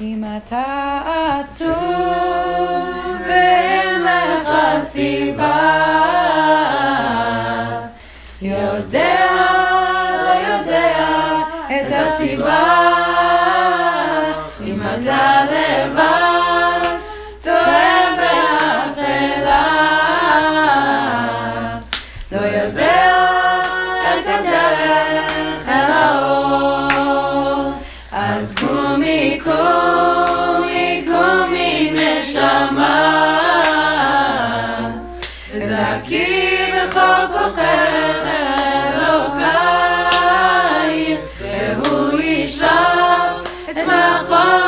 אם אתה עצוב ואין לך סיבה, יודע, לא יודע את הסיבה, אם אתה לבד, טועה באפלה, לא יודע חוק אוכר אלוקייך, והוא ישלח את מחור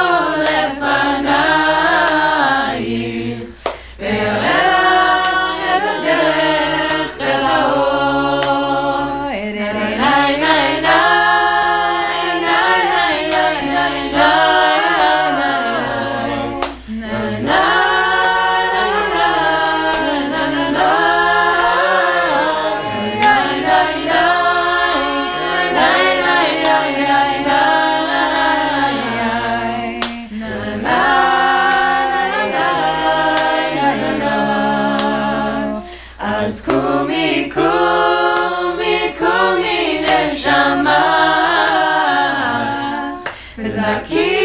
mi khum ikh min a shamal fersakhe